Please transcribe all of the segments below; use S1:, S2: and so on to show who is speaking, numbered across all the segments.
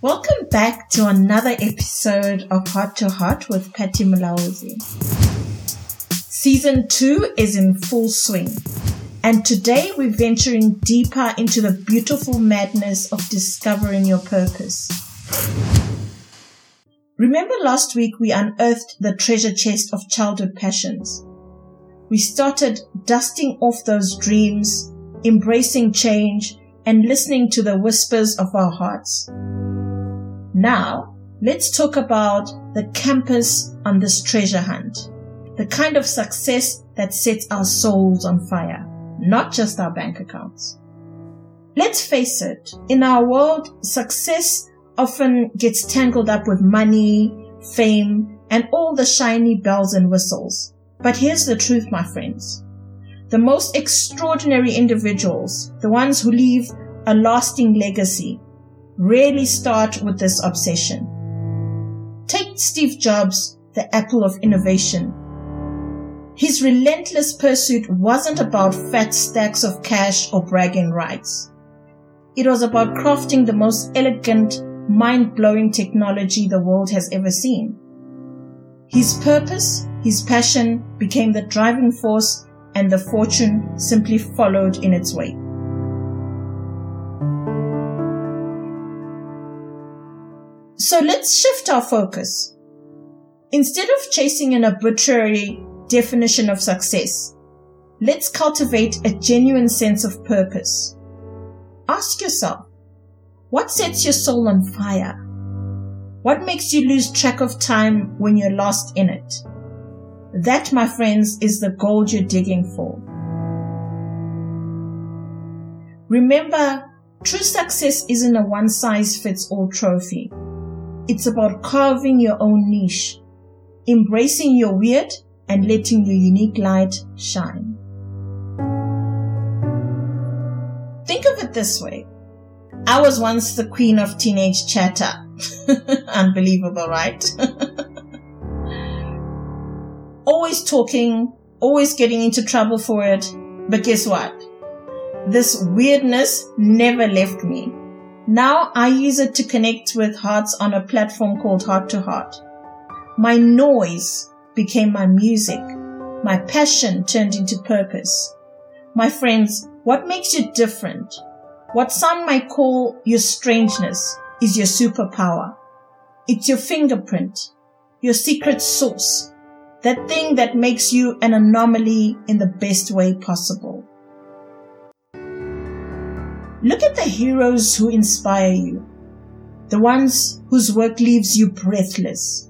S1: Welcome back to another episode of Heart to Heart with Patty Mulaudzi. Season 2 is in full swing, and today we're venturing deeper into the beautiful madness of discovering your purpose. Remember last week we unearthed the treasure chest of childhood passions. We started dusting off those dreams, embracing change, and listening to the whispers of our hearts. Now, let's talk about the campus on this treasure hunt. The kind of success that sets our souls on fire, not just our bank accounts. Let's face it, in our world, success often gets tangled up with money, fame, and all the shiny bells and whistles. But here's the truth, my friends. The most extraordinary individuals, the ones who leave a lasting legacy, rarely start with this obsession. Take Steve Jobs, the apple of innovation. His relentless pursuit wasn't about fat stacks of cash or bragging rights. It was about crafting the most elegant, mind-blowing technology the world has ever seen. His purpose, his passion became the driving force and the fortune simply followed in its wake. So let's shift our focus. Instead of chasing an arbitrary definition of success, let's cultivate a genuine sense of purpose. Ask yourself, what sets your soul on fire? What makes you lose track of time when you're lost in it? That, my friends, is the gold you're digging for. Remember, true success isn't a one size fits all trophy. It's about carving your own niche, embracing your weird and letting your unique light shine. Think of it this way. I was once the queen of teenage chatter. Unbelievable, right? always talking, always getting into trouble for it. But guess what? This weirdness never left me. Now I use it to connect with hearts on a platform called Heart to Heart. My noise became my music. My passion turned into purpose. My friends, what makes you different? What some might call your strangeness is your superpower. It's your fingerprint, your secret sauce, that thing that makes you an anomaly in the best way possible. Look at the heroes who inspire you, the ones whose work leaves you breathless.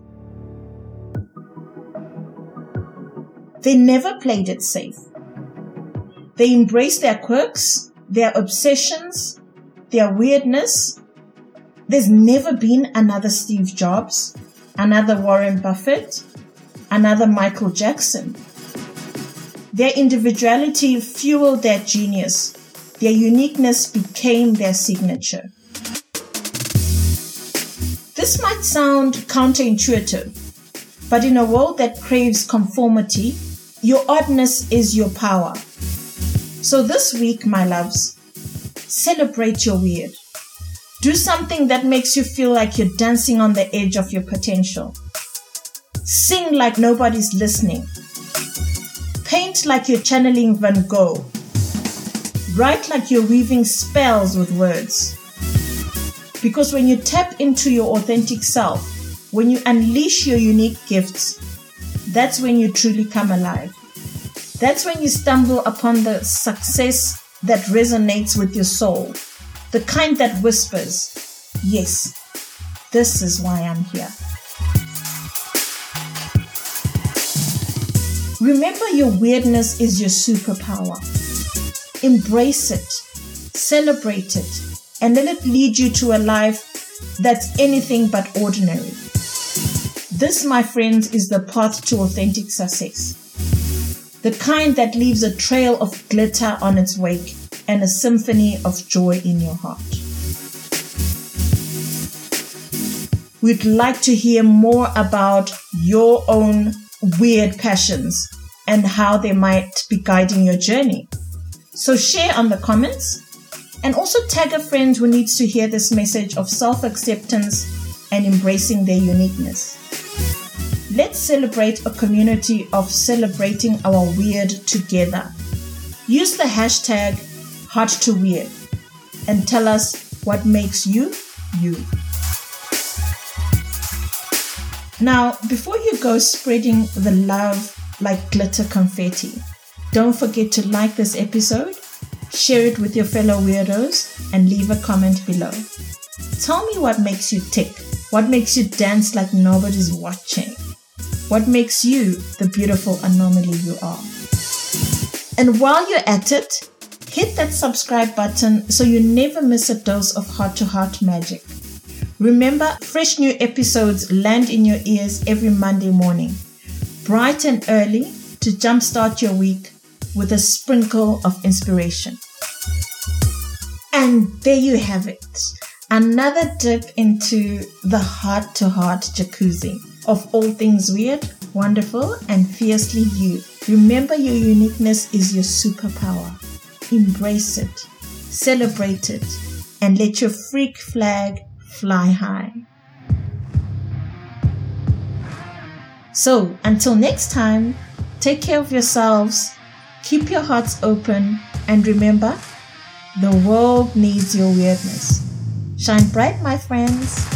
S1: They never played it safe. They embraced their quirks, their obsessions, their weirdness. There's never been another Steve Jobs, another Warren Buffett, another Michael Jackson. Their individuality fueled their genius their uniqueness became their signature. This might sound counterintuitive, but in a world that craves conformity, your oddness is your power. So this week, my loves, celebrate your weird. Do something that makes you feel like you're dancing on the edge of your potential. Sing like nobody's listening. Paint like you're channeling Van Gogh Write like you're weaving spells with words. Because when you tap into your authentic self, when you unleash your unique gifts, that's when you truly come alive. That's when you stumble upon the success that resonates with your soul, the kind that whispers, Yes, this is why I'm here. Remember, your weirdness is your superpower. Embrace it, celebrate it, and let it lead you to a life that's anything but ordinary. This, my friends, is the path to authentic success. The kind that leaves a trail of glitter on its wake and a symphony of joy in your heart. We'd like to hear more about your own weird passions and how they might be guiding your journey. So share on the comments, And also tag a friend who needs to hear this message of self acceptance and embracing their uniqueness. Let's celebrate a community of celebrating our weird together. Use the hashtag Heart to Weird and tell us what makes you you. Now, before you go spreading the love like glitter confetti, don't forget to like this episode, share it with your fellow weirdos, and leave a comment below. Tell me what makes you tick, what makes you dance like nobody's watching, what makes you the beautiful anomaly you are. And while you're at it, hit that subscribe button so you never miss a dose of heart to heart magic. Remember, fresh new episodes land in your ears every Monday morning, bright and early to jumpstart your week with a sprinkle of inspiration. And there you have it. Another dip into the heart to heart jacuzzi of all things weird, wonderful, and fiercely you. Remember your uniqueness is your superpower. Embrace it, celebrate it, and let your freak flag fly high. So, until next time, take care of yourselves, keep your hearts open, and remember, the world needs your weirdness. Shine bright, my friends.